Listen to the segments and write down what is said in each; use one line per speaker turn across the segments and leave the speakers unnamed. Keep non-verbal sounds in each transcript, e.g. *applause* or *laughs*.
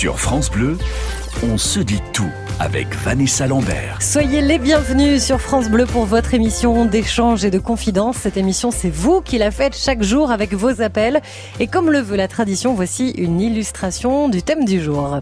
Sur France Bleu, on se dit tout avec Vanessa Lambert.
Soyez les bienvenus sur France Bleu pour votre émission d'échange et de confidence. Cette émission, c'est vous qui la faites chaque jour avec vos appels. Et comme le veut la tradition, voici une illustration du thème du jour.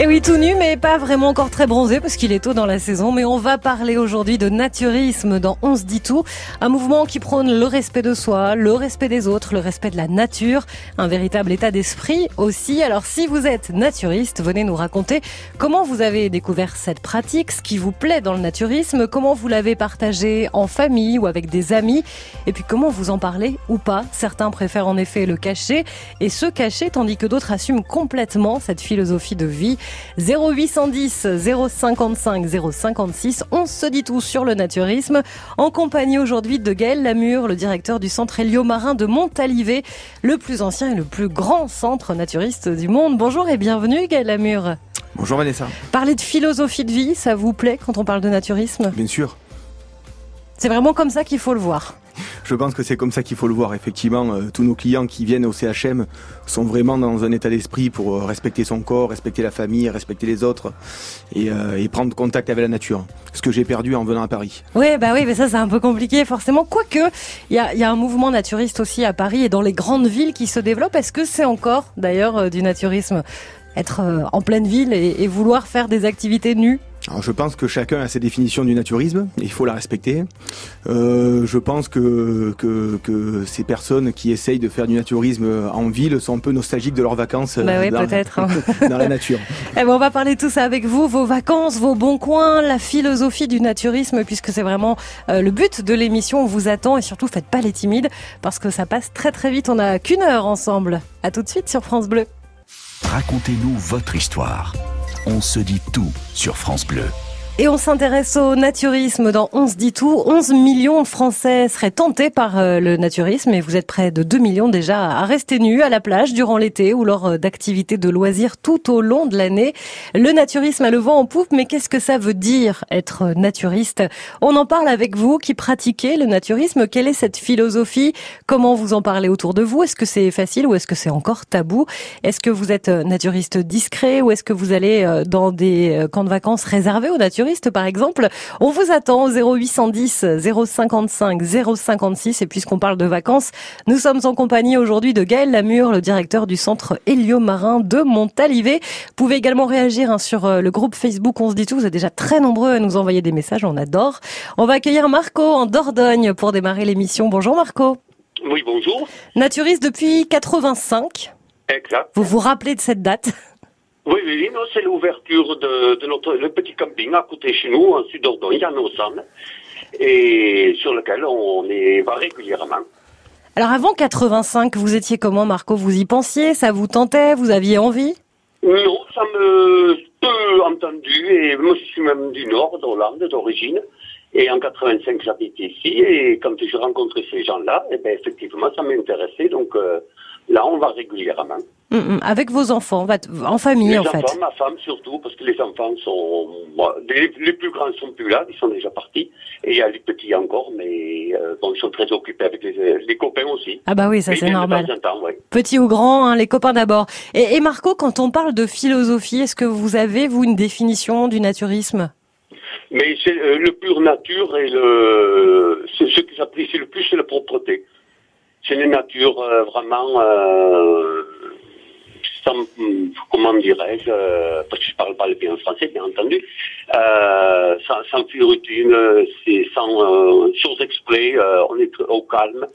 Et oui, tout nu, mais pas vraiment encore très bronzé parce qu'il est tôt dans la saison. Mais on va parler aujourd'hui de naturisme dans On se dit tout. Un mouvement qui prône le respect de soi, le respect des autres, le respect de la nature. Un véritable état d'esprit aussi. Alors si vous êtes naturiste, venez nous raconter comment vous avez découvert cette pratique, ce qui vous plaît dans le naturisme, comment vous l'avez partagé en famille ou avec des amis. Et puis comment vous en parlez ou pas. Certains préfèrent en effet le cacher et se cacher tandis que d'autres assument complètement cette philosophie de vie. 0810 055 056. On se dit tout sur le naturisme en compagnie aujourd'hui de Gaël Lamure, le directeur du centre héliomarin de Montalivet, le plus ancien et le plus grand centre naturiste du monde. Bonjour et bienvenue Gaël Lamure.
Bonjour Vanessa.
Parler de philosophie de vie, ça vous plaît quand on parle de naturisme?
Bien sûr.
C'est vraiment comme ça qu'il faut le voir.
Je pense que c'est comme ça qu'il faut le voir. Effectivement, euh, tous nos clients qui viennent au CHM sont vraiment dans un état d'esprit pour euh, respecter son corps, respecter la famille, respecter les autres et, euh, et prendre contact avec la nature. Ce que j'ai perdu en venant à Paris.
Oui, bah oui, mais ça c'est un peu compliqué forcément. Quoique, il y a, un mouvement naturiste aussi à Paris et dans les grandes villes qui se développe. Est-ce que c'est encore d'ailleurs du naturisme être en pleine ville et vouloir faire des activités nues?
Alors, je pense que chacun a ses définitions du naturisme, et il faut la respecter. Euh, je pense que, que, que ces personnes qui essayent de faire du naturisme en ville sont un peu nostalgiques de leurs vacances euh,
Bah oui,
dans,
peut-être. hein. *laughs*
dans la nature.
Eh ben, on va parler de tout ça avec vous, vos vacances, vos bons coins, la philosophie du naturisme, puisque c'est vraiment euh, le but de l'émission. On vous attend et surtout faites pas les timides, parce que ça passe très très vite. On n'a qu'une heure ensemble. À tout de suite sur France Bleu.
Racontez-nous votre histoire. On se dit tout sur France Bleu.
Et on s'intéresse au naturisme dans On se dit tout. 11 millions de Français seraient tentés par euh, le naturisme et vous êtes près de 2 millions déjà à rester nus à la plage durant l'été ou lors euh, d'activités de loisirs tout au long de l'année. Le naturisme a le vent en poupe, mais qu'est-ce que ça veut dire être naturiste? On en parle avec vous qui pratiquez le naturisme. Quelle est cette philosophie? Comment vous en parlez autour de vous? Est-ce que c'est facile ou est-ce que c'est encore tabou? Est-ce que vous êtes euh, naturiste discret ou est-ce que vous allez dans des camps de vacances réservés aux naturistes? Par exemple On vous attend au 0810 055 056 et puisqu'on parle de vacances, nous sommes en compagnie aujourd'hui de Gaël Lamure, le directeur du centre héliomarin de Montalivet. Vous pouvez également réagir hein, sur euh, le groupe Facebook On se dit tout. Vous êtes déjà très nombreux à nous envoyer des messages, on adore. On va accueillir Marco en Dordogne pour démarrer l'émission. Bonjour Marco.
Oui, bonjour.
Naturiste depuis 85.
Exact.
Vous vous rappelez de cette date?
Oui, oui, oui, non, c'est l'ouverture de, de notre le petit camping à côté de chez nous, en sud d'Ordogne, à Lausanne, et sur lequel on y va régulièrement.
Alors avant 85, vous étiez comment Marco? Vous y pensiez? Ça vous tentait? Vous aviez envie?
Non, ça me peu entendu, et moi je suis même du nord, d'Hollande, d'origine, et en 85 j'habite ici, et quand j'ai rencontré ces gens-là, eh ben, effectivement ça m'intéressait, donc euh, là on va régulièrement.
Hum, hum, Avec vos enfants, en famille
Les
en
enfants,
fait.
ma femme surtout, parce que les enfants sont... bon, les, les plus grands sont plus là, ils sont déjà partis. Et il y a les petits encore, mais euh, bon, ils sont très occupés avec les, les copains aussi.
Ah bah oui, ça c'est normal.
temps ouais.
Petit ou grand, hein, les copains d'abord. Et, et Marco, quand on parle de philosophie, est-ce que vous avez, vous, une définition du naturisme?
Mais c'est euh, le pur nature et le... ce que j'apprécie le plus, c'est la propreté. C'est une nature euh, vraiment... Euh, sans, comment dirais-je, euh, parce que je parle pas bien français, bien entendu, sans, sans c'est sans chose exprès, on est au calme.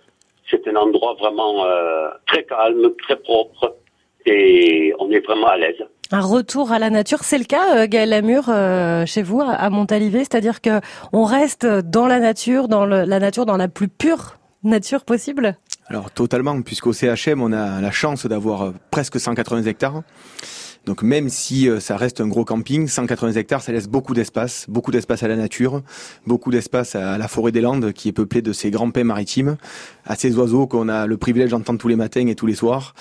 C'est un endroit vraiment très calme, très propre, et on est vraiment à l'aise.
Un retour à la nature, c'est le cas, Gaël Lamure, chez vous, à, Montalivet, c'est-à-dire que on reste dans la nature, dans le- la nature, dans la plus pure nature possible?
Alors totalement, puisqu'au CHM, on a la chance d'avoir euh, presque 180 hectares. Donc même si euh, ça reste un gros camping, 180 hectares, ça laisse beaucoup d'espace, beaucoup d'espace à la nature, beaucoup d'espace à la forêt des Landes qui est peuplée de ces grands pins maritimes, à ces oiseaux qu'on a le privilège d'entendre tous les matins et tous les soirs,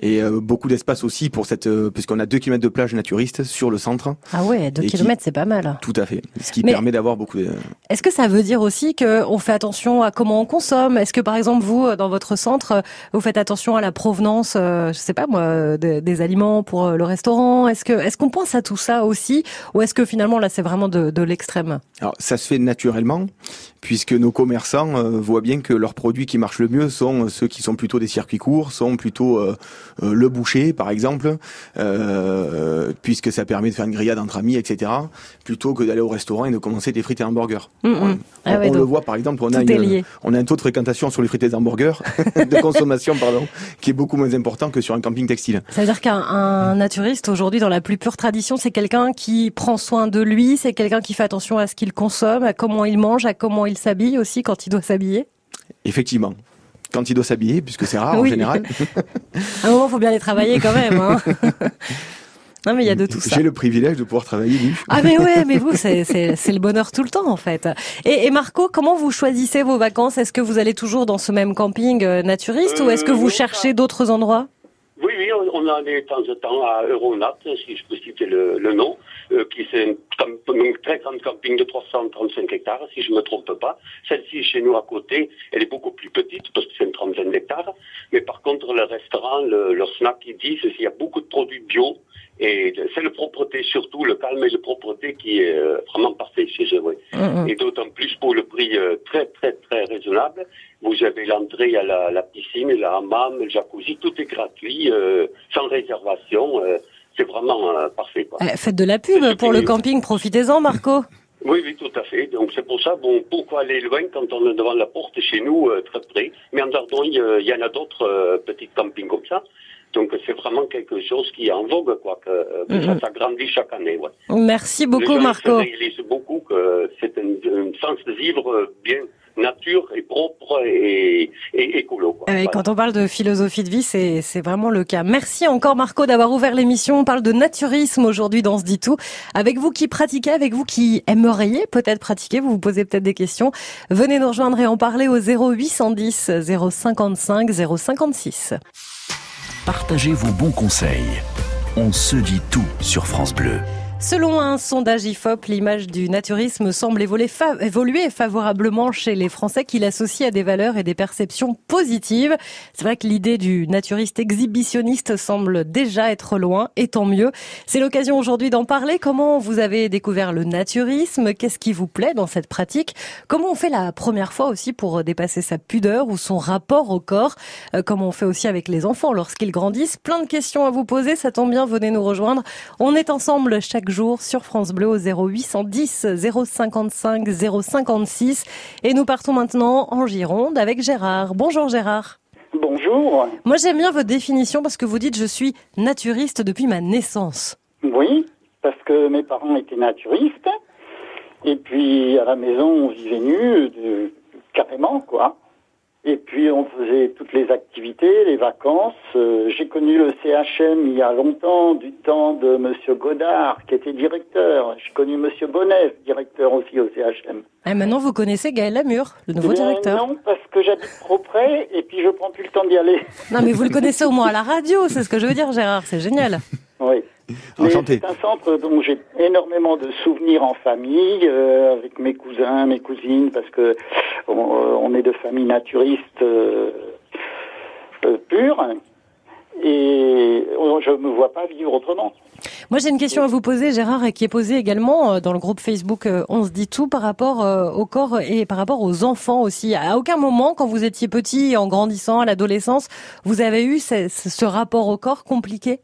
et euh, beaucoup d'espace aussi pour cette, euh, puisqu'on a 2 km de plage naturiste sur le centre.
Ah ouais, 2
Et qui-
km c'est pas mal.
Tout à fait. Ce qui
Mais-
permet d'avoir beaucoup de...
Est-ce que ça veut dire aussi qu'on fait attention à comment on consomme? Est-ce que par exemple vous, dans votre centre, vous faites attention à la provenance, je sais pas moi, de- des aliments pour le restaurant Est-ce que est-ce qu'on pense à tout ça aussi, ou est-ce que finalement là c'est vraiment de, de l'extrême?
Alors ça se fait naturellement, puisque nos commerçants euh, voient bien que leurs produits qui marchent le mieux sont ceux qui sont plutôt des circuits courts, sont plutôt euh, euh, le boucher par exemple, euh, puisque ça permet de faire une grillade entre amis, etc. Plutôt que d'aller au restaurant et de commencer des frites et hamburgers.
Mm, mm.
On,
Ah ouais,
on le voit par exemple, on a, une- on a un taux de fréquentation sur les frites et les hamburgers, *laughs* de consommation pardon, qui est beaucoup moins important que sur un camping textile.
Ça veut dire qu'un un aujourd'hui, dans la plus pure tradition, c'est quelqu'un qui prend soin de lui, c'est quelqu'un qui fait attention à ce qu'il consomme, à comment il mange, à comment il s'habille aussi quand il doit s'habiller.
Effectivement. Quand il doit s'habiller, puisque c'est rare en général. *laughs*
À un moment, faut bien les travailler quand même. Hein. *laughs* non, mais il y a de tout ça.
J'ai le privilège de pouvoir travailler nu.
Ah mais ouais, mais vous, c'est, le bonheur tout le temps en fait. Et, et Marco, comment vous choisissez vos vacances? Est-ce que vous allez toujours dans ce même camping euh, naturiste ou est-ce que
Euh,
vous
non,
cherchez d'autres endroits?
On, allait de temps en temps à Euronat, si je peux citer le, nom, euh, qui c'est un, camp- un très grand camping de 335 hectares, si je ne me trompe pas. Celle-ci, chez nous à côté, elle est beaucoup plus petite, parce que c'est une trentaine d'hectares. Mais par contre, le restaurant, le, snack, ils disent qu'il y a beaucoup de produits bio. Et c'est le propreté, surtout le calme et la propreté qui est euh, vraiment parfait chez eux. oui.
Mm, mm.
Et d'autant plus pour le prix euh, très très très raisonnable. Vous avez l'entrée à la, la piscine, le hammam, le jacuzzi, tout est gratuit, euh, sans réservation. euh, c'est vraiment euh, parfait. Quoi.
Eh, Faites de la pub pour le camping, profitez-en Marco. *laughs*
Oui, oui, tout à fait. Donc c'est pour ça, bon, pourquoi aller loin quand on est devant la porte chez nous, euh, très près? Mais en Dordogne, euh, il y en a d'autres euh, petits campings comme ça. Donc c'est vraiment quelque chose qui est en vogue, quoi, que, euh, que ça
Mhm.
s'agrandit chaque année. Ouais.
Merci
Les
beaucoup
gens,
Marco.
se réalisent beaucoup que c'est un, un sens de vivre euh, bien nature et propre et, et écolo. Quoi.
Eh,
Voilà.
Quand on parle de philosophie de vie, c'est c'est vraiment le cas. Merci encore Marco d'avoir ouvert l'émission. On parle de naturisme aujourd'hui dans ce dit tout. Avec vous qui pratiquez, avec vous qui aimeriez peut-être pratiquer, vous vous posez peut-être des questions. Venez nous rejoindre et en parler au 0810 055 056.
Partagez vos bons conseils. On se dit tout sur France Bleu.
Selon un sondage IFOP, l'image du naturisme semble évoluer, fa- évoluer favorablement chez les Français qui l'associent à des valeurs et des perceptions positives. C'est vrai que l'idée du naturiste exhibitionniste semble déjà être loin, et tant mieux. C'est l'occasion aujourd'hui d'en parler. Comment vous avez découvert le naturisme? Qu'est-ce qui vous plaît dans cette pratique? Comment on fait la première fois aussi pour dépasser sa pudeur ou son rapport au corps? Euh, Comment on fait aussi avec les enfants lorsqu'ils grandissent? Plein de questions à vous poser, ça tombe bien, venez nous rejoindre. On est ensemble chaque jour sur France Bleu au 0810 055 056 et nous partons maintenant en Gironde avec Gérard. Bonjour Gérard.
Bonjour.
Moi j'aime bien votre définition parce que vous dites je suis naturiste depuis ma naissance.
Oui, parce que mes parents étaient naturistes. Et puis à la maison, on vivait nu, de- carrément, quoi. Et puis on faisait toutes les activités, les vacances. Euh, J'ai connu le CHM il y a longtemps, du temps de Monsieur Godard, qui était directeur. J'ai connu Monsieur Bonnet, directeur aussi au CHM.
Et maintenant vous connaissez Gaël Lamure, le nouveau
Eh bien,
directeur.
Non, parce que j'habite trop près et puis je prends plus le temps d'y aller.
Non mais vous le connaissez au moins à la radio, c'est ce que je veux dire Gérard, c'est génial. *laughs*
Oui.
Enchanté.
C'est un centre dont j'ai énormément de souvenirs en famille, euh, avec mes cousins, mes cousines, parce que on, euh, on est de famille naturiste euh, euh, pure. Et euh, je ne me vois pas vivre autrement.
Moi, j'ai une question à vous poser, Gérard, et qui est posée également dans le groupe Facebook On se dit tout par rapport au corps et par rapport aux enfants aussi. À aucun moment, quand vous étiez petit, en grandissant à l'adolescence, vous avez eu ce rapport au corps compliqué?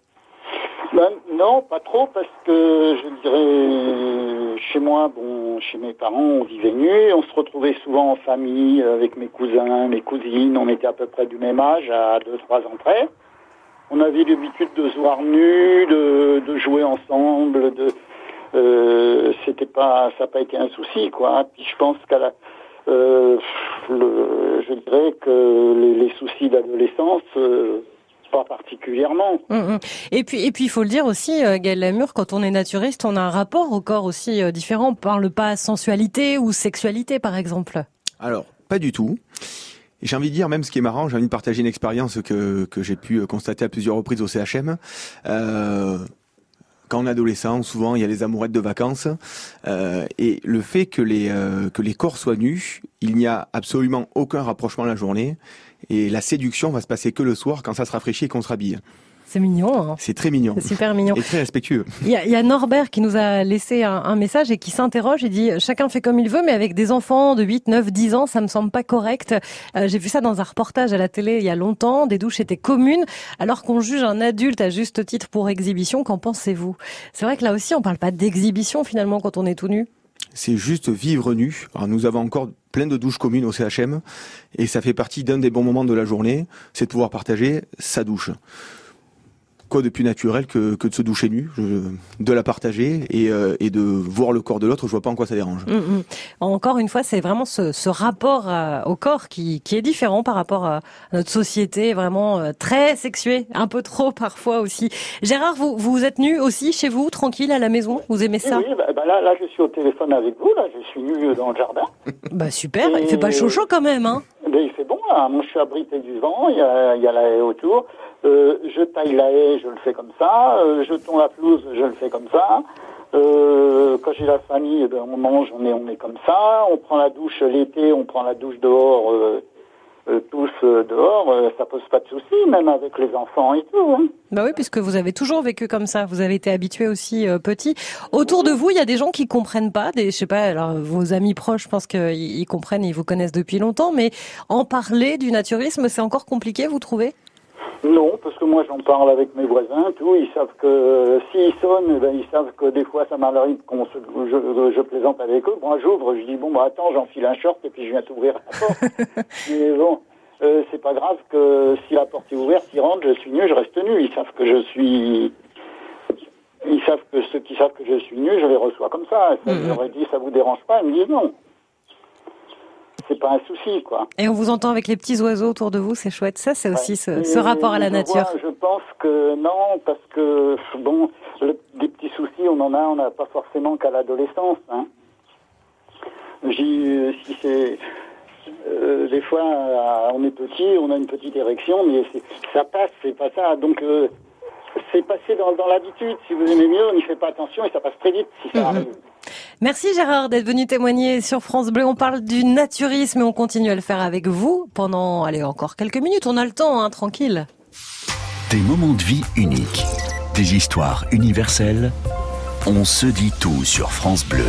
Ben, non, pas trop, parce que je dirais, chez moi, bon, chez mes parents, on vivait nu, on se retrouvait souvent en famille avec mes cousins, mes cousines, on était à peu près du même âge, à 2-3 ans près. On avait l'habitude de se voir nus, de, de jouer ensemble, de, euh, c'était pas, ça n'a pas été un souci, quoi. Puis je pense qu'à la, euh, le, je dirais que les, les soucis d'adolescence, euh, Pas particulièrement.
Hum, hum. Et puis, et puis, il faut le dire aussi, euh, Gaël Lamure, quand on est naturiste, on a un rapport au corps aussi euh, différent. On parle pas sensualité ou sexualité, par exemple.
Alors, pas du tout. J'ai envie de dire, même ce qui est marrant, j'ai envie de partager une expérience que, que j'ai pu constater à plusieurs reprises au CHM. Euh, quand on est adolescent, souvent il y a les amourettes de vacances, euh, et le fait que les euh, que les corps soient nus, il n'y a absolument aucun rapprochement la journée, et la séduction va se passer que le soir quand ça se rafraîchit et qu'on se rhabille.
C'est mignon. Hein.
C'est très mignon.
C'est super mignon.
Et très respectueux.
Il y, a, il y a Norbert qui nous a laissé un, un message et qui s'interroge et dit chacun fait comme il veut, mais avec des enfants de 8, 9, 10 ans, ça me semble pas correct. Euh, J'ai vu ça dans un reportage à la télé il y a longtemps. Des douches étaient communes, alors qu'on juge un adulte à juste titre pour exhibition. Qu'en pensez-vous? C'est vrai que là aussi, on parle pas d'exhibition finalement quand on est tout nu.
C'est juste vivre nu. Alors, nous avons encore plein de douches communes au CHM, et ça fait partie d'un des bons moments de la journée, c'est de pouvoir partager sa douche quoi de plus naturel que, que de se doucher nu, je, de la partager et, euh, et, de voir le corps de l'autre. Je vois pas en quoi ça dérange.
Mm -hmm. Encore une fois, c'est vraiment ce, ce rapport à, au corps qui, qui, est différent par rapport à notre société, vraiment euh, très sexuée, un peu trop parfois aussi. Gérard, vous vous êtes nu aussi chez vous, tranquille à la maison? Vous aimez ça?
Oui, bah, bah là, là, je suis au téléphone avec vous. Là, je suis nu dans le jardin. *laughs*
bah super. Et... Il fait pas chaud chaud quand même, hein
ben, il fait bon. Là. Moi, je suis abrité du vent. Il y a, il y a la haie autour. Euh, je taille la haie, je le fais comme ça. Euh, je tonds la pelouse, je le fais comme ça. Euh, quand j'ai la famille, ben, on mange, on est, on est comme ça. On prend la douche l'été, on prend la douche dehors, euh, tous dehors. ça pose pas de soucis, même avec les enfants et tout. Hein.
Bah oui, puisque vous avez toujours vécu comme ça. Vous avez été habitué aussi petit. Autour de vous, il y a des gens qui comprennent pas. Des, je sais pas. Alors vos amis proches, je pense qu'ils comprennent, ils vous connaissent depuis longtemps. Mais en parler du naturisme, c'est encore compliqué, vous trouvez?
Non, parce que moi j'en parle avec mes voisins, tout. Ils savent que euh, s'ils sonnent, ben, ils savent que des fois ça m'arrive qu'on se, je, je, plaisante avec eux. Moi j'ouvre, je dis bon bah attends, j'enfile un short et puis je viens t'ouvrir la porte. *laughs* Mais bon, euh, c'est pas grave que si la porte est ouverte, ils rentrent, je suis nu, je reste nu. Ils savent que je suis. Ils savent que ceux qui savent que je suis nu, je les reçois comme ça. ça mmh. Je leur ai dit ça vous dérange pas, ils me disent non c'est pas un souci, quoi.
Et on vous entend avec les petits oiseaux autour de vous, c'est chouette. Ça, c'est aussi ce, ce, rapport à la
je
nature.
Vois, je pense que non, parce que bon, le, des petits soucis, on en a, on n'a pas forcément qu'à l'adolescence. Hein. Si c'est euh, des fois, euh, on est petit, on a une petite érection, mais ça passe, c'est pas ça. Donc euh, c'est passé dans, dans l'habitude. Si vous aimez mieux, on n'y fait pas attention et ça passe très vite si ça
Mhm.
arrive.
Merci Gérard d'être venu témoigner sur France Bleu. On parle du naturisme et on continue à le faire avec vous pendant, allez, encore quelques minutes. On a le temps, hein, tranquille.
Des moments de vie uniques, des histoires universelles. On se dit tout sur France Bleu.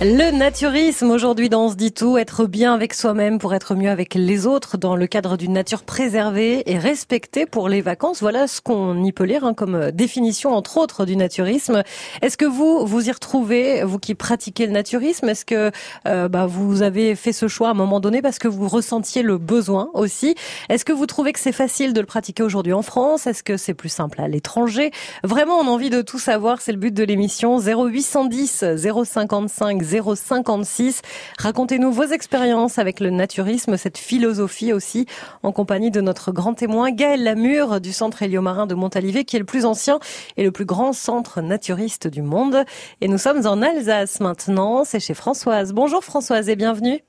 Le naturisme aujourd'hui dans On se dit tout, être bien avec soi-même pour être mieux avec les autres dans le cadre d'une nature préservée et respectée pour les vacances. Voilà ce qu'on y peut lire hein, comme définition entre autres du naturisme. Est-ce que vous vous y retrouvez, vous qui pratiquez le naturisme? Est-ce que euh, bah, vous avez fait ce choix à un moment donné parce que vous ressentiez le besoin aussi? Est-ce que vous trouvez que c'est facile de le pratiquer aujourd'hui en France? Est-ce que c'est plus simple à l'étranger? Vraiment, on a envie de tout savoir. C'est le but de l'émission 0810 055 056. Racontez-nous vos expériences avec le naturisme, cette philosophie aussi, en compagnie de notre grand témoin Gaël Lamure du centre héliomarin de Montalivet, qui est le plus ancien et le plus grand centre naturiste du monde. Et nous sommes en Alsace maintenant, c'est chez Françoise. Bonjour Françoise et bienvenue.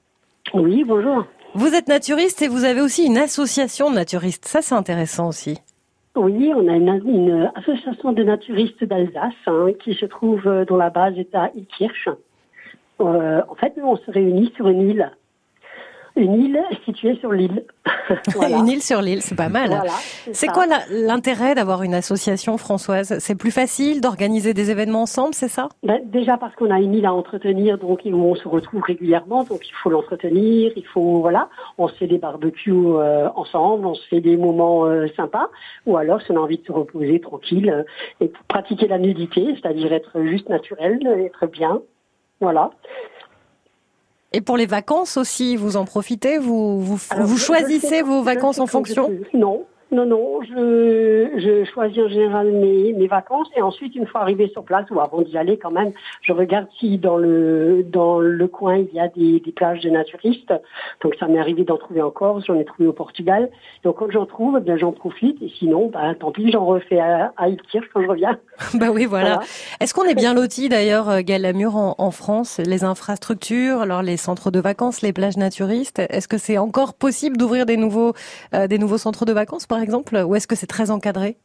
Oui, bonjour.
Vous êtes naturiste et vous avez aussi une association de naturistes. Ça, c'est intéressant aussi.
Oui, on a une, une association de naturistes d'Alsace hein, qui se trouve dont la base est à Ikirch. Euh, en fait, nous, on se réunit sur une île. Une île située sur l'île. *laughs*
voilà. Une île sur l'île, c'est pas mal.
Voilà,
c'est quoi l'intérêt d'avoir une association françoise? C'est plus facile d'organiser des événements ensemble, c'est ça?
Ben, Déjà parce qu'on a une île à entretenir, donc où on se retrouve régulièrement, donc il faut l'entretenir, il faut voilà, on se fait des barbecues euh, ensemble, on se fait des moments euh, sympas, ou alors si on a envie de se reposer tranquille euh, et pratiquer la nudité, c'est-à-dire être juste naturel, être bien, voilà.
Et pour les vacances aussi, vous en profitez? Vous, vous, Alors, vous choisissez vos vacances en fonction?
Non, non, non, je, je choisis en général mes, mes vacances et ensuite, une fois arrivé sur place, ou avant d'y aller quand même, je regarde si dans le dans le coin il y a des, des plages de naturistes. Donc ça m'est arrivé d'en trouver en Corse, j'en ai trouvé au Portugal. Donc quand j'en trouve, eh j'en profite et sinon, bah, tant pis, j'en refais à, à quand je reviens. *laughs*
bah oui, voilà. Est-ce qu'on est bien loti d'ailleurs, euh, Gaël Lamure, en, en France, les infrastructures, alors les centres de vacances, les plages naturistes Est-ce que c'est encore possible d'ouvrir des nouveaux euh, des nouveaux centres de vacances par exemple Ou est-ce que c'est très encadré?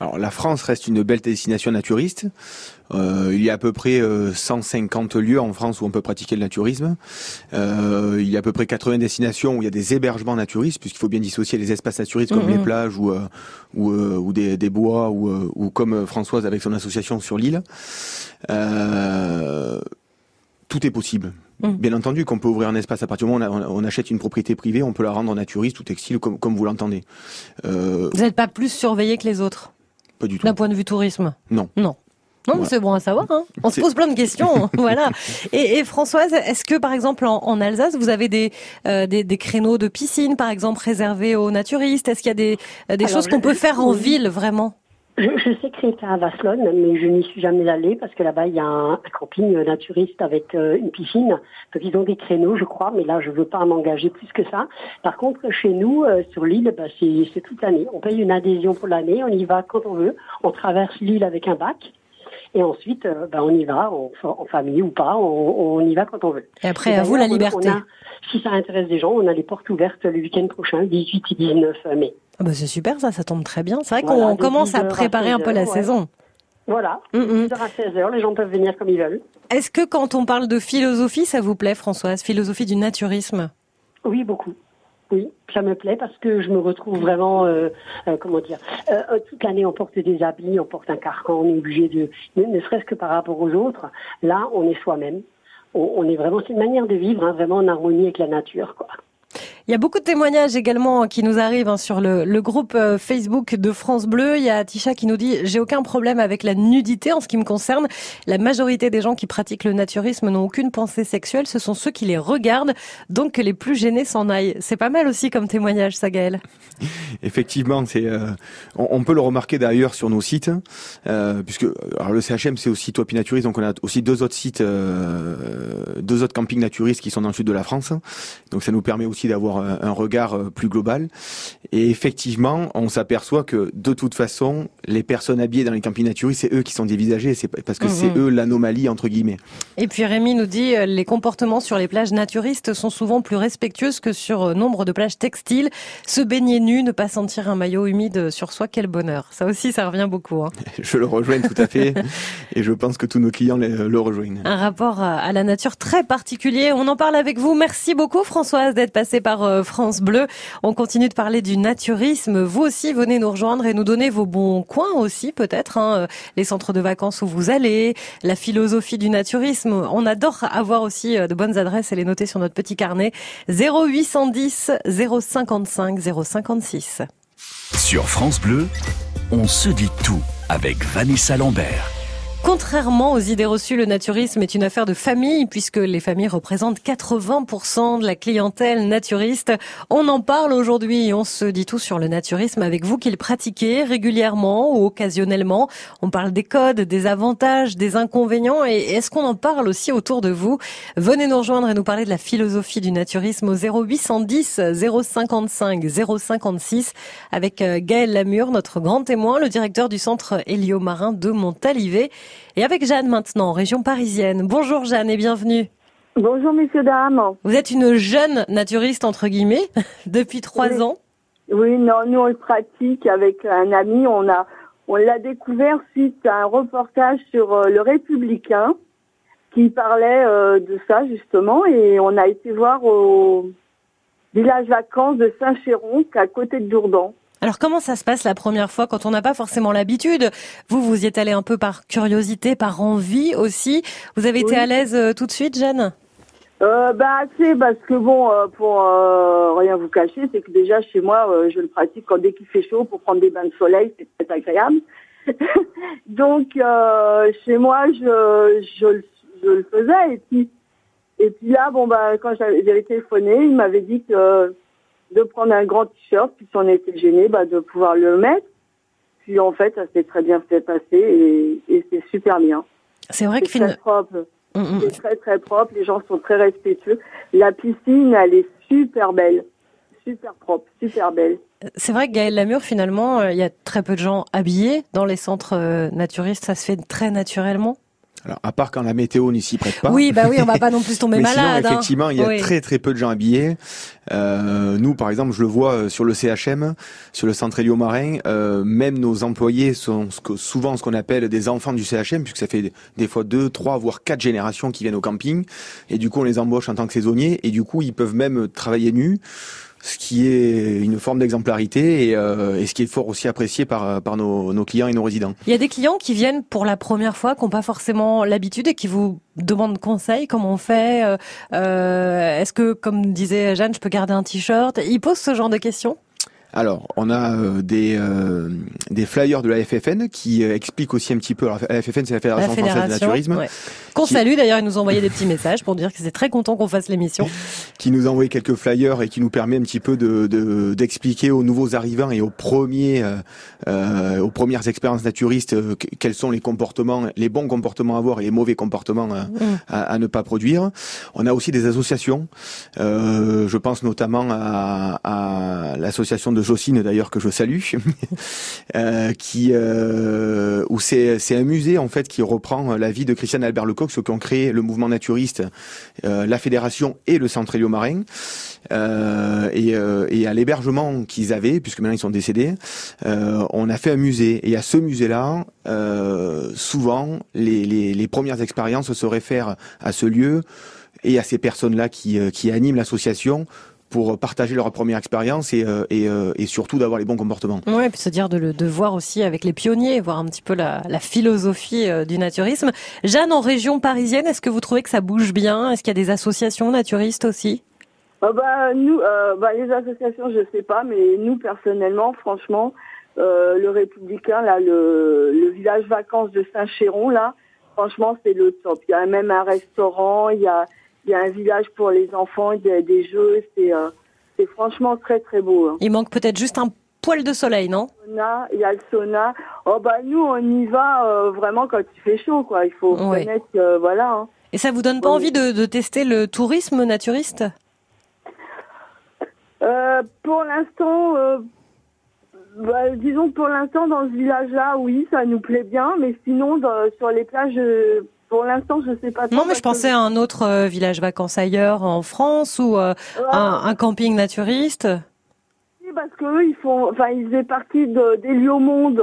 Alors la France reste une belle destination naturiste. Euh, il y a à peu près 150 euh, lieux en France où on peut pratiquer le naturisme. Euh, il y a à peu près 80 destinations où il y a des hébergements naturistes, puisqu'il faut bien dissocier les espaces naturistes comme les mhm. plages ou, ou, ou des, des, bois ou, ou comme Françoise avec son association sur l'île. tout est possible. Mm. Bien entendu qu'on peut ouvrir un espace à partir du moment où on, achète une propriété privée, on peut la rendre naturiste ou textile comme, comme vous l'entendez.
Euh... Vous n'êtes pas plus surveillé que les autres?
Pas du tout.
D'un point de vue tourisme?
Non.
Non. Non, c'est bon à savoir. Hein. On se pose plein de questions, *laughs* voilà. Et, et Françoise, est-ce que par exemple en, en Alsace, vous avez des, euh, des, des créneaux de piscine, par exemple réservés aux naturistes? Est-ce qu'il y a des, des choses qu'on peut faire en ville vraiment?
Je, je, sais que c'est à Vasselonne, mais je n'y suis jamais allée parce que là-bas il y a un, camping naturiste avec euh, une piscine. Donc ils ont des créneaux, je crois, mais là je veux pas m'engager plus que ça. Par contre, chez nous, euh, sur l'île, bah, c'est toute l'année. On paye une adhésion pour l'année, on y va quand on veut. On traverse l'île avec un bac. Et ensuite, euh, bah, on y va, en famille ou pas, on, on, y va quand on veut.
Et après, à vous la liberté.
si ça intéresse des gens, on a les portes ouvertes le week-end prochain, 18 et 19 mai.
Ah bah c'est super ça, ça tombe très bien. C'est vrai qu'on commence à préparer un peu la saison.
Voilà, mm -hmm. à 16h, les gens peuvent venir comme ils veulent.
Est-ce que quand on parle de philosophie, ça vous plaît Françoise? Philosophie du naturisme?
Oui, beaucoup. Oui, ça me plaît parce que je me retrouve vraiment, euh, euh, comment dire, euh, toute l'année on porte des habits, on porte un carcan, on est obligé de, ne, serait-ce que par rapport aux autres, là on est soi-même. On, est vraiment, c'est une manière de vivre, hein, vraiment en harmonie avec la nature, quoi.
Il y a beaucoup de témoignages également qui nous arrivent hein, sur le, groupe euh, Facebook de France Bleu. Il y a Tisha qui nous dit j'ai aucun problème avec la nudité en ce qui me concerne. La majorité des gens qui pratiquent le naturisme n'ont aucune pensée sexuelle. Ce sont ceux qui les regardent, donc que les plus gênés s'en aillent. C'est pas mal aussi comme témoignage, ça, Gaël. *laughs*
Effectivement, c'est euh, on, peut le remarquer d'ailleurs sur nos sites, euh, puisque le CHM c'est aussi Topi Naturiste, donc on a aussi deux autres sites, deux autres campings naturistes qui sont dans le sud de la France. Donc ça nous permet aussi d'avoir un, regard euh, plus global. Et effectivement, on s'aperçoit que de toute façon, les personnes habillées dans les campings naturistes, c'est eux qui sont dévisagés, c'est parce que c'est mhm. eux l'anomalie entre guillemets.
Et puis Rémi nous dit euh, les comportements sur les plages naturistes sont souvent plus respectueux que sur euh, nombre de plages textiles. Se baigner nu, ne pas sentir un maillot humide sur soi, quel bonheur. Ça aussi, ça revient beaucoup. Hein. *laughs*
Je le rejoins tout à fait, *laughs* et je pense que tous nos clients le rejoignent.
Un rapport à la nature très particulier. On en parle avec vous. Merci beaucoup Françoise d'être passée par euh, France Bleu. On continue de parler du naturisme. Vous aussi, venez nous rejoindre et nous donner vos bons coins aussi, peut-être, hein, euh, les centres de vacances où vous allez, la philosophie du naturisme. On adore avoir aussi euh, de bonnes adresses et les noter sur notre petit carnet. 0810 055 056.
Sur France Bleu, on se dit tout avec Vanessa Lambert.
Contrairement aux idées reçues, le naturisme est une affaire de famille puisque les familles représentent 80% de la clientèle naturiste. On en parle aujourd'hui on se dit tout sur le naturisme avec vous qui le pratiquez régulièrement ou occasionnellement. On parle des codes, des avantages, des inconvénients et est-ce qu'on en parle aussi autour de vous? Venez nous rejoindre et nous parler de la philosophie du naturisme au 0810 055 056 avec euh, Gaël Lamure, notre grand témoin, le directeur du centre héliomarin de Montalivet. Et avec Jeanne maintenant, région parisienne. Bonjour Jeanne et bienvenue.
Bonjour messieurs, dames.
Vous êtes une jeune naturiste, entre guillemets, *laughs* depuis trois ans.
Oui, non, nous on le pratique avec un ami. On a, on l'a découvert suite à un reportage sur euh, le Républicain qui parlait euh, de ça justement et on a été voir au village vacances de Saint-Chéron, à côté de Dourdan.
Alors comment ça se passe la première fois quand on n'a pas forcément l'habitude? Vous, vous y êtes allé un peu par curiosité, par envie aussi. Vous avez été à l'aise euh, tout de suite, Jeanne?
Euh, bah c'est parce que bon euh, pour euh, rien vous cacher c'est que déjà chez moi je le pratique quand dès qu'il fait chaud pour prendre des bains de soleil c'est très agréable. *laughs* Donc chez moi je, je je le faisais. Et puis et puis là bon bah quand j'avais téléphoné il m'avait dit que de prendre un grand t-shirt, puis si on était gêné, bah, de pouvoir le mettre. Puis en fait, ça s'est très bien fait passer et, et c'est super bien.
C'est vrai que
C'est très propre.
Mm, mm.
C'est très très propre, les gens sont très respectueux. La piscine, elle est super belle. Super propre, super belle.
c'est vrai que Gaël Lamure, finalement, euh, il y a très peu de gens habillés dans les centres euh, naturistes. Ça se fait très naturellement.
Alors, à part quand la météo n'y s'y prête pas.
Oui, bah oui, on va pas non plus tomber *laughs*
Mais
malade.
sinon,
hein.
effectivement, il y a
Oui.
très très peu de gens habillés. Euh, nous, par exemple, je le vois euh, sur le CHM, sur le centre héliomarin, euh, même nos employés sont ce que, souvent ce qu'on appelle des enfants du CHM, puisque ça fait des- des fois deux, trois, voire quatre générations qui viennent au camping. Et du coup, on les embauche en tant que saisonniers. Et du coup, ils peuvent même travailler nus, ce qui est une forme d'exemplarité et, euh, et ce qui est fort aussi apprécié par, par nos, nos clients et nos résidents.
Il y a des clients qui viennent pour la première fois, qui n'ont pas forcément l'habitude et qui vous demandent conseil, comment on fait, euh, euh, est-ce que, comme disait Jeanne, je peux garder un t-shirt? Ils posent ce genre de questions?
Alors, on a euh, des, euh, des flyers de la FFN qui euh, expliquent aussi un petit peu. Alors, la FFN, c'est la
La
Fédération française de naturisme,
ouais. Qu'on
Qui-
salue d'ailleurs, ils nous ont envoyé des petits messages pour dire qu'ils étaient très contents qu'on fasse l'émission. *laughs*
qui nous a envoyé quelques flyers et qui nous permet un petit peu de de- d'expliquer aux nouveaux arrivants et aux premiers, euh, euh, aux premières expériences naturistes euh, que- quels sont les comportements, les bons comportements à avoir et les mauvais comportements à,
Mm.
à, à ne pas produire. On a aussi des associations. Euh, je pense notamment à, à l'association de Jocine d'ailleurs que je salue, *laughs* euh, qui euh, où c'est c'est un musée en fait qui reprend la vie de Christiane Albert Lecoq, ceux qui ont créé le mouvement naturiste, euh, la fédération et le centre héliomarin. Euh, et, euh, et à l'hébergement qu'ils avaient, puisque maintenant ils sont décédés, euh, on a fait un musée. Et à ce musée-là, euh, souvent, les, premières expériences se réfèrent à ce lieu et à ces personnes-là qui animent l'association pour partager leur première expérience et, euh, et, euh, et surtout d'avoir les bons comportements.
Et puis se dire de, le, de voir aussi avec les pionniers, voir un petit peu la, la philosophie euh, du naturisme. Jeanne, en région parisienne, est-ce que vous trouvez que ça bouge bien? Est-ce qu'il y a des associations naturistes aussi?
Ah bah, nous, euh, bah, les associations, je sais pas, mais nous, personnellement, franchement, euh, le Républicain, là, le, le village vacances de Saint-Chéron, là, franchement, c'est le top. Il y a même un restaurant, il y a, il y a un village pour les enfants, il y a des jeux, c'est euh, franchement très, très beau. hein.
Il manque peut-être juste un poil de soleil, non?
Il y a le sauna. Oh bah nous on y va euh, vraiment quand il fait chaud quoi. Il faut
Ouais.
reconnaître que voilà. hein.
Et ça vous donne pas envie de, de tester le tourisme naturiste?
Euh, pour l'instant, bah, disons que pour l'instant dans ce village-là, oui, ça nous plaît bien, mais sinon dans- sur les plages, pour l'instant je sais pas.
Non, mais je pensais
que-
à un autre euh, village vacances ailleurs en France ou euh,
Ah,
un, un camping naturiste.
oui, parce que eux, ils font, enfin ils faisaient partie de, d'Héliomonde.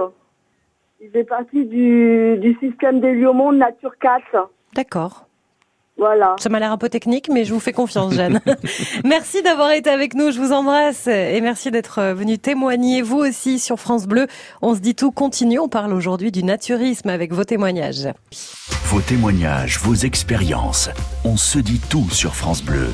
Ils faisaient partie du, du système d'Héliomonde Nature 4.
D'accord.
Voilà.
Ça m'a l'air un peu technique, mais je vous fais confiance, Jeanne. *laughs* merci d'avoir été avec nous. Je vous embrasse et merci d'être euh, venu témoigner vous aussi sur France Bleu. On se dit tout continue. On parle aujourd'hui du naturisme avec vos témoignages.
Vos témoignages, vos expériences. On se dit tout sur France Bleu.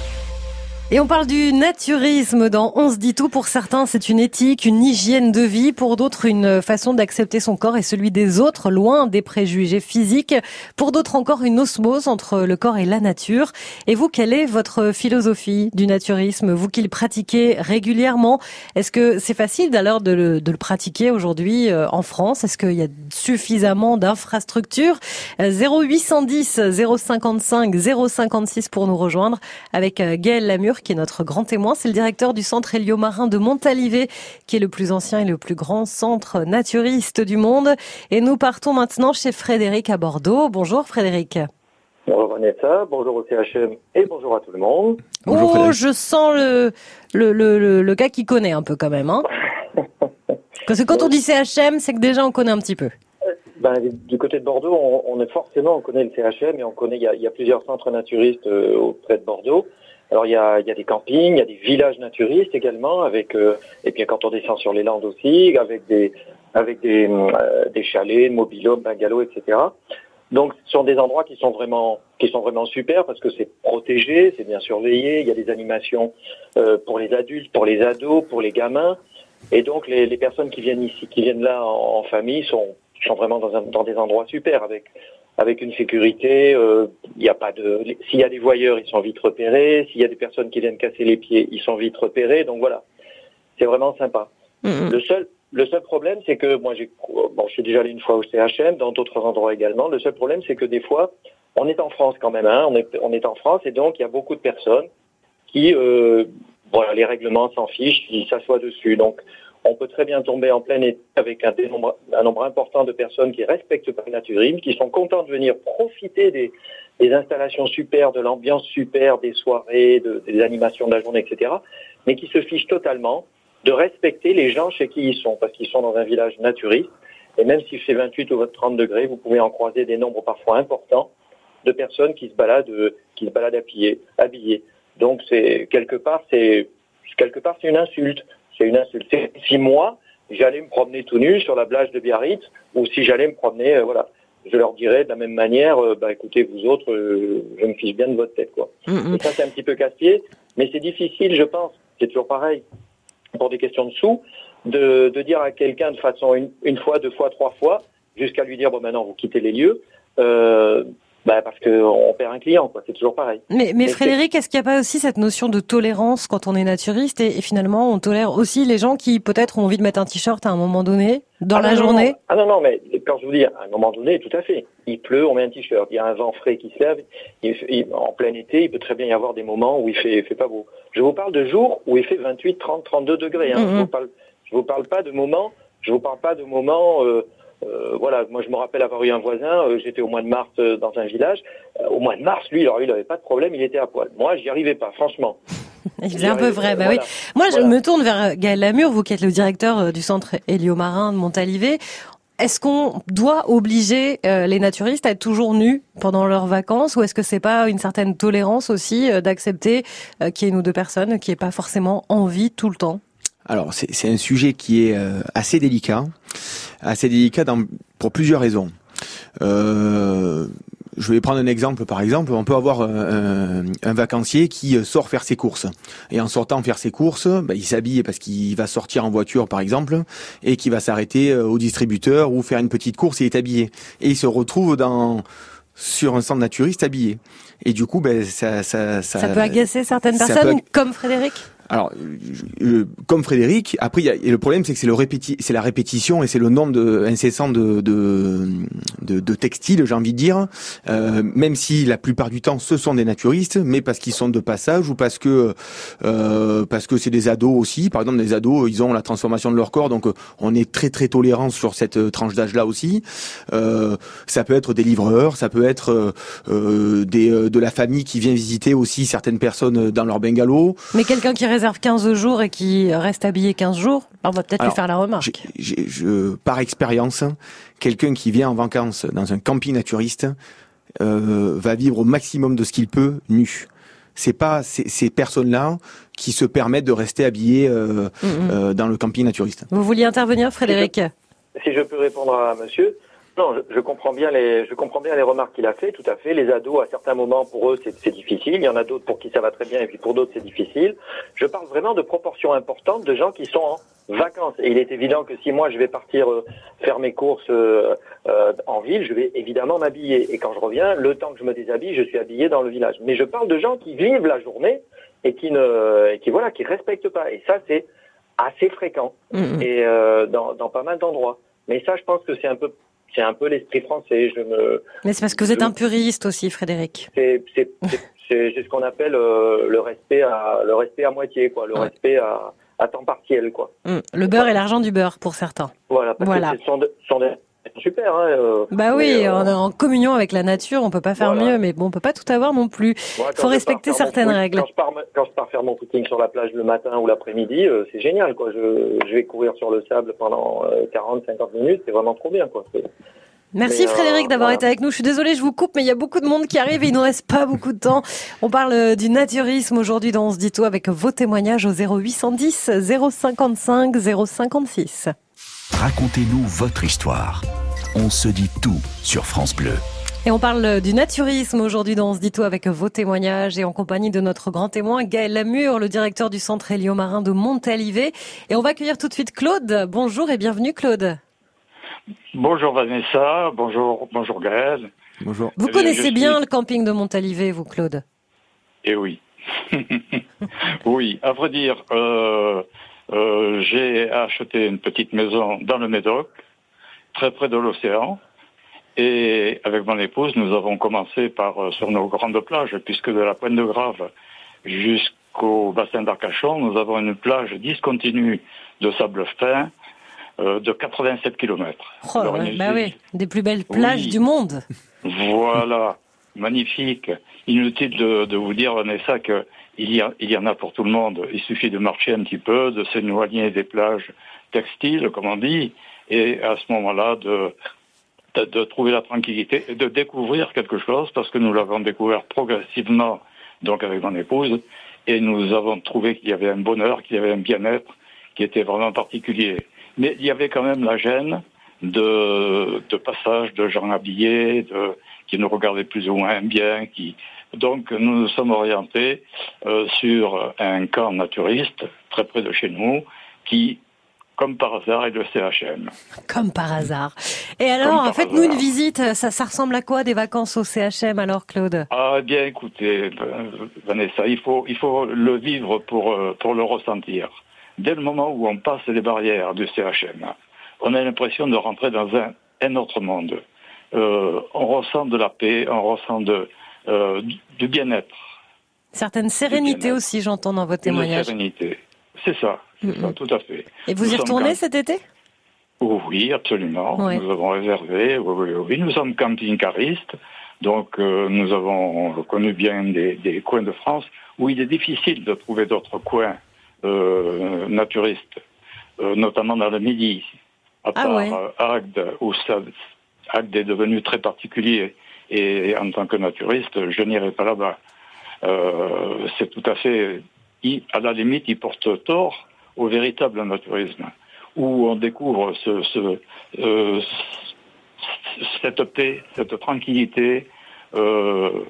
Et on parle du naturisme dans On se dit tout. Pour certains, c'est une éthique, une hygiène de vie. Pour d'autres, une façon d'accepter son corps et celui des autres, loin des préjugés physiques. Pour d'autres encore, une osmose entre le corps et la nature. Et vous, quelle est votre philosophie du naturisme Vous qui le pratiquez régulièrement, est-ce que c'est facile alors de le, de le pratiquer aujourd'hui euh, en France? Est-ce qu'il y a suffisamment d'infrastructures? Euh, 0810 055 056 pour nous rejoindre avec euh, Gaël Lamure qui est notre grand témoin. C'est le directeur du centre héliomarin de Montalivet qui est le plus ancien et le plus grand centre naturiste du monde. Et nous partons maintenant chez Frédéric à Bordeaux. Bonjour Frédéric.
Bonjour Vanessa, bonjour au CHM et bonjour à tout le monde.
Bonjour,
oh,
Frédéric.
je sens le, le, le, le, le gars qui connaît un peu quand même. Hein *laughs* Parce que quand on dit CHM, c'est que déjà on connaît un petit peu.
Ben, du côté de Bordeaux, on, on est forcément, on connaît le CHM et on connaît, il y a, il y a plusieurs centres naturistes euh, auprès de Bordeaux. Alors il y a, y a des campings, il y a des villages naturistes également, avec euh, et puis quand on descend sur les Landes aussi, avec des avec des, euh, des chalets, mobilhomes, bungalows, etc. Donc ce sont des endroits qui sont vraiment qui sont vraiment super parce que c'est protégé, c'est bien surveillé, il y a des animations euh, pour les adultes, pour les ados, pour les gamins. Et donc les, les personnes qui viennent ici, qui viennent là en, en famille, sont, sont vraiment dans, un- dans des endroits super avec avec une sécurité. euh, Il n'y a pas de, s'il y a des voyeurs, ils sont vite repérés. S'il y a des personnes qui viennent casser les pieds, ils sont vite repérés. Donc voilà, c'est vraiment sympa.
Mhm.
Le seul, le seul problème, c'est que moi, j'ai, bon, je suis déjà allé une fois au CHM, dans d'autres endroits également. Le seul problème, c'est que des fois, on est en France quand même, hein, on est, on est en France, et donc il y a beaucoup de personnes qui, euh, voilà, les règlements s'en fichent, qui s'assoient dessus. Donc, on peut très bien tomber en plein été avec un, nombre important de personnes qui respectent le naturisme, qui sont contents de venir profiter des, installations super, de l'ambiance super, des soirées, de- des animations de la journée, etc., mais qui se fichent totalement de respecter les gens chez qui ils sont, parce qu'ils sont dans un village naturiste. Et même s'il fait 28 ou 30 degrés, vous pouvez en croiser des nombres parfois importants de personnes qui se baladent, euh, qui se baladent habillées. Donc c'est quelque part, c'est quelque part c'est une insulte. C'est une insulte. Si moi j'allais me promener tout nu sur la plage de Biarritz, ou si j'allais me promener, euh, voilà, je leur dirais de la même manière, euh, bah écoutez vous autres, euh, je me fiche bien de votre tête quoi.
Mhm.
Et ça, c'est un petit peu casse-pied, mais c'est difficile, je pense. C'est toujours pareil, pour des questions de sous, de, de dire à quelqu'un de façon une, une fois, deux fois, trois fois, jusqu'à lui dire, bon, maintenant, vous quittez les lieux, euh, bah, parce qu'on perd un client, quoi. C'est toujours pareil.
Mais, mais
Mais
Frédéric, est-ce qu'il n'y a pas aussi cette notion de tolérance quand on est naturiste et, et finalement on tolère aussi les gens qui peut-être ont envie de mettre un t-shirt à un moment donné dans
Ah
la
non,
journée
non. Ah non, non, mais quand je vous dis, à un moment donné, tout à fait. Il pleut, on met un t-shirt. Il y a un vent frais qui se lève. Il fait- il- en plein été, il peut très bien y avoir des moments où il fait, il fait pas beau. Je vous parle de jours où il fait 28, 30, 32 degrés. Hein.
Mhm.
Je vous parle, je vous parle pas de moments, je vous parle pas de moments, euh, euh, voilà, moi je me rappelle avoir eu un voisin, euh, j'étais au mois de mars euh, dans un village. Euh, au mois de mars, lui, alors il avait pas de problème, il était à poil. Moi, j'y arrivais pas, franchement. *laughs*
Il faisait un peu vrai, bah
Voilà.
oui. Moi,
Voilà.
je me tourne vers Gaël Lamure, vous qui êtes le directeur du centre Héliomarin de Montalivet. Est-ce qu'on doit obliger les naturistes à être toujours nus pendant leurs vacances ou est-ce que c'est pas une certaine tolérance aussi d'accepter qu'il y ait une ou deux personnes qui n'aient pas forcément envie tout le temps?
Alors, c'est un sujet qui est assez délicat, assez délicat dans- pour plusieurs raisons. Euh, je vais prendre un exemple, par exemple, on peut avoir un, un- vacancier qui euh, sort faire ses courses. Et en sortant faire ses courses, bah, il s'habille parce qu'il va sortir en voiture, par exemple, et qui va s'arrêter euh, au distributeur ou faire une petite course, il est habillé. Et il se retrouve dans sur un centre naturiste habillé. Et du coup, ben, ça, ça, ça,
Ça peut agacer certaines personnes,
peut-
comme Frédéric?
Alors, je- comme Frédéric, après, y a, et le problème, c'est que c'est le c'est la répétition et c'est le nombre de, incessant de, de, de, de textiles, j'ai envie de dire. Euh, même si la plupart du temps, ce sont des naturistes, mais parce qu'ils sont de passage ou parce que euh, parce que c'est des ados aussi. Par exemple, des ados, ils ont la transformation de leur corps, donc euh, on est très très tolérant sur cette euh, tranche d'âge-là aussi. Euh, ça peut être des livreurs, ça peut être euh, euh, des, euh, de la famille qui vient visiter aussi certaines personnes dans leur bungalow.
Mais quelqu'un qui réserve 15 jours et qui reste habillé 15 jours, on va peut-être lui faire la remarque.
Je, par expérience, quelqu'un qui vient en vacances dans un camping naturiste euh, va vivre au maximum de ce qu'il peut nu. C'est pas ces, ces personnes-là qui se permettent de rester habillées euh,
mm.
euh, dans le camping naturiste.
Vous vouliez intervenir, Frédéric?
Si je peux répondre à monsieur, non, je, je comprends bien les, je comprends bien les remarques qu'il a fait, tout à fait. Les ados, à certains moments, pour eux, c'est difficile. Il y en a d'autres pour qui ça va très bien, et puis pour d'autres, c'est difficile. Je parle vraiment de proportions importantes de gens qui sont en vacances. Et il est évident que si moi, je vais partir euh, faire mes courses euh, euh, en ville, je vais évidemment m'habiller. Et quand je reviens, le temps que je me déshabille, je suis habillé dans le village. Mais je parle de gens qui vivent la journée et qui ne, et qui voilà, qui respectent pas. Et ça, c'est assez fréquent
Mm, mm.
et dans, dans pas mal d'endroits. Mais ça, je pense que c'est un peu, c'est un peu l'esprit français. Je me,
Mais c'est parce que vous êtes un puriste aussi, Frédéric.
c'est, ce qu'on appelle euh, le respect à, le respect à moitié, quoi, le
Ouais.
respect à, à temps partiel, quoi.
Mm. Le beurre et l'argent du beurre pour certains.
Voilà. Parce
Voilà.
Que ce sont, de- ce sont des super. Hein, euh,
Bah oui,
mais, euh,
on est en communion avec la nature, on peut pas faire
Voilà.
mieux, mais bon, on peut pas tout avoir non plus.
quand
faut respecter certaines règles.
Quand je pars, me- quand je pars faire mon footing sur la plage le matin ou l'après-midi, euh, c'est génial, quoi. Je, je vais courir sur le sable pendant euh, 40, 50 minutes, c'est vraiment trop bien, quoi.
Merci Frédéric d'avoir été avec nous. Je suis désolée, je vous coupe, mais il y a beaucoup de monde qui arrive et il nous reste pas beaucoup de temps. On parle du naturisme aujourd'hui dans On se dit tout avec vos témoignages au 0810 055 056.
Racontez-nous votre histoire. On se dit tout sur France Bleu.
Et on parle du naturisme aujourd'hui dans On se dit tout avec vos témoignages et en compagnie de notre grand témoin Gaël Lamure, le directeur du centre héliomarin de Montalivet. Et on va accueillir tout de suite Claude. Bonjour et bienvenue Claude.
Bonjour Vanessa, bonjour, bonjour Gaël.
Bonjour.
Vous
Eh bien,
connaissez bien
suis-
le camping de Montalivet, vous Claude?
Eh oui. *laughs* oui, à vrai dire, euh, Euh, j'ai acheté une petite maison dans le Médoc, très près de l'océan. Et avec mon épouse, nous avons commencé par euh, sur nos grandes plages, puisque de la Pointe de Grave jusqu'au bassin d'Arcachon, nous avons une plage discontinue de sable fin euh, de 87 km.
Oh, bah oui, des plus belles plages du monde.
Voilà, magnifique. Inutile de, de vous dire, Vanessa, que il y, il y en a pour tout le monde. Il suffit de marcher un petit peu, de s'éloigner des plages textiles, comme on dit, et à ce moment-là, de, de, de, trouver la tranquillité et de découvrir quelque chose, parce que nous l'avons découvert progressivement, donc avec mon épouse, et nous avons trouvé qu'il y avait un bonheur, qu'il y avait un bien-être qui était vraiment particulier. Mais il y avait quand même la gêne de, de passage de gens habillés, de, qui nous regardaient plus ou moins bien, qui, donc nous nous sommes orientés euh, sur un camp naturiste très près de chez nous qui comme par hasard est le CHM. *laughs*
Comme par hasard. Et alors, faites-nous une visite. Ça, ça, ressemble à quoi des vacances au CHM alors, Claude?
Ah bien, écoutez, Vanessa, il faut il faut le vivre pour euh, pour le ressentir. Dès le moment où on passe les barrières du CHM, on a l'impression de rentrer dans un, un autre monde. Euh, on ressent de la paix, on ressent de euh, du bien-être.
Certaine sérénité aussi, j'entends dans votre témoignage.
sérénité, c'est ça, c'est ça, tout à fait.
Et vous y retournez cet été?
Oh, Oui, absolument. Nous avons réservé, oui, oui, oui. Nous sommes camping-caristes, donc euh, nous avons connu bien des, des, coins de France où il est difficile de trouver d'autres coins naturistes, notamment dans le Midi, à ah part ouais. Agde, où ça, Agde est devenu très particulier et en tant que naturiste, je n'irai pas là-bas. Euh, c'est tout à fait, à la limite, il porte tort au véritable naturisme, où on découvre euh, cette paix, cette tranquillité, euh,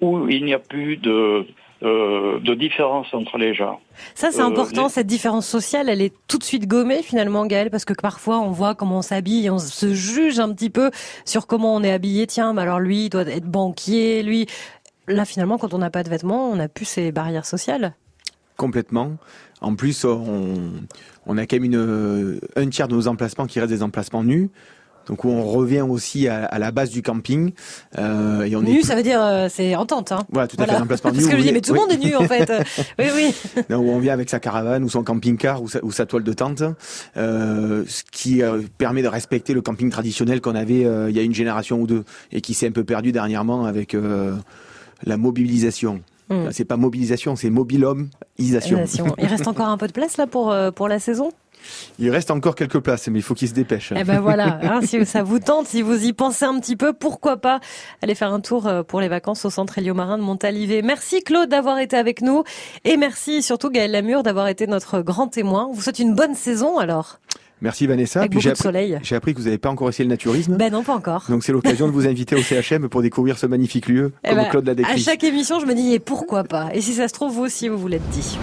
où il n'y a plus de, euh, de différence entre les gens.
Ça, c'est euh, important, cette différence sociale, elle est tout de suite gommée finalement, Gaël, parce que parfois on voit comment on s'habille, on se juge un petit peu sur comment on est habillé. Tiens, mais alors lui, il doit être banquier, lui. Là, finalement, quand on n'a pas de vêtements, on n'a plus ces barrières sociales.
Complètement. En plus, on, on a quand même une, un tiers de nos emplacements qui restent des emplacements nus. Donc où on revient aussi à, à la base du camping.
Euh, et on nu, est ça veut dire euh, c'est en tente. Hein.
Voilà, tout à fait. *laughs*
Parce que je dis, mais tout le monde est nu en fait. *laughs* oui, oui.
Non, où on vient avec sa caravane ou son camping-car ou sa, ou sa toile de tente, euh, ce qui permet de respecter le camping traditionnel qu'on avait il y a une génération ou deux et qui s'est un peu perdu dernièrement avec la mobilisation. Mm. C'est pas mobilisation, c'est mobilhomisation.
Il reste encore un peu de place là pour pour la saison?
Il reste encore quelques places, mais il faut qu'il se dépêche.
Eh ben voilà, *laughs* hein, si ça vous tente, si vous y pensez un petit peu, pourquoi pas aller faire un tour euh, pour les vacances au centre héliomarin de Montalivet. Merci Claude d'avoir été avec nous et merci surtout Gaël Lamure d'avoir été notre grand témoin. Vous souhaite une bonne saison alors.
Merci Vanessa.
Avec j'ai appris,
soleil. J'ai appris que vous n'avez pas encore essayé le naturisme.
Ben non, pas encore.
Donc c'est l'occasion de vous inviter au CHM pour découvrir ce magnifique lieu, *laughs* eh comme ben, Claude l'a décrit.
À chaque émission, je me dis et pourquoi pas? Et si ça se trouve, vous aussi, vous vous l'êtes dit.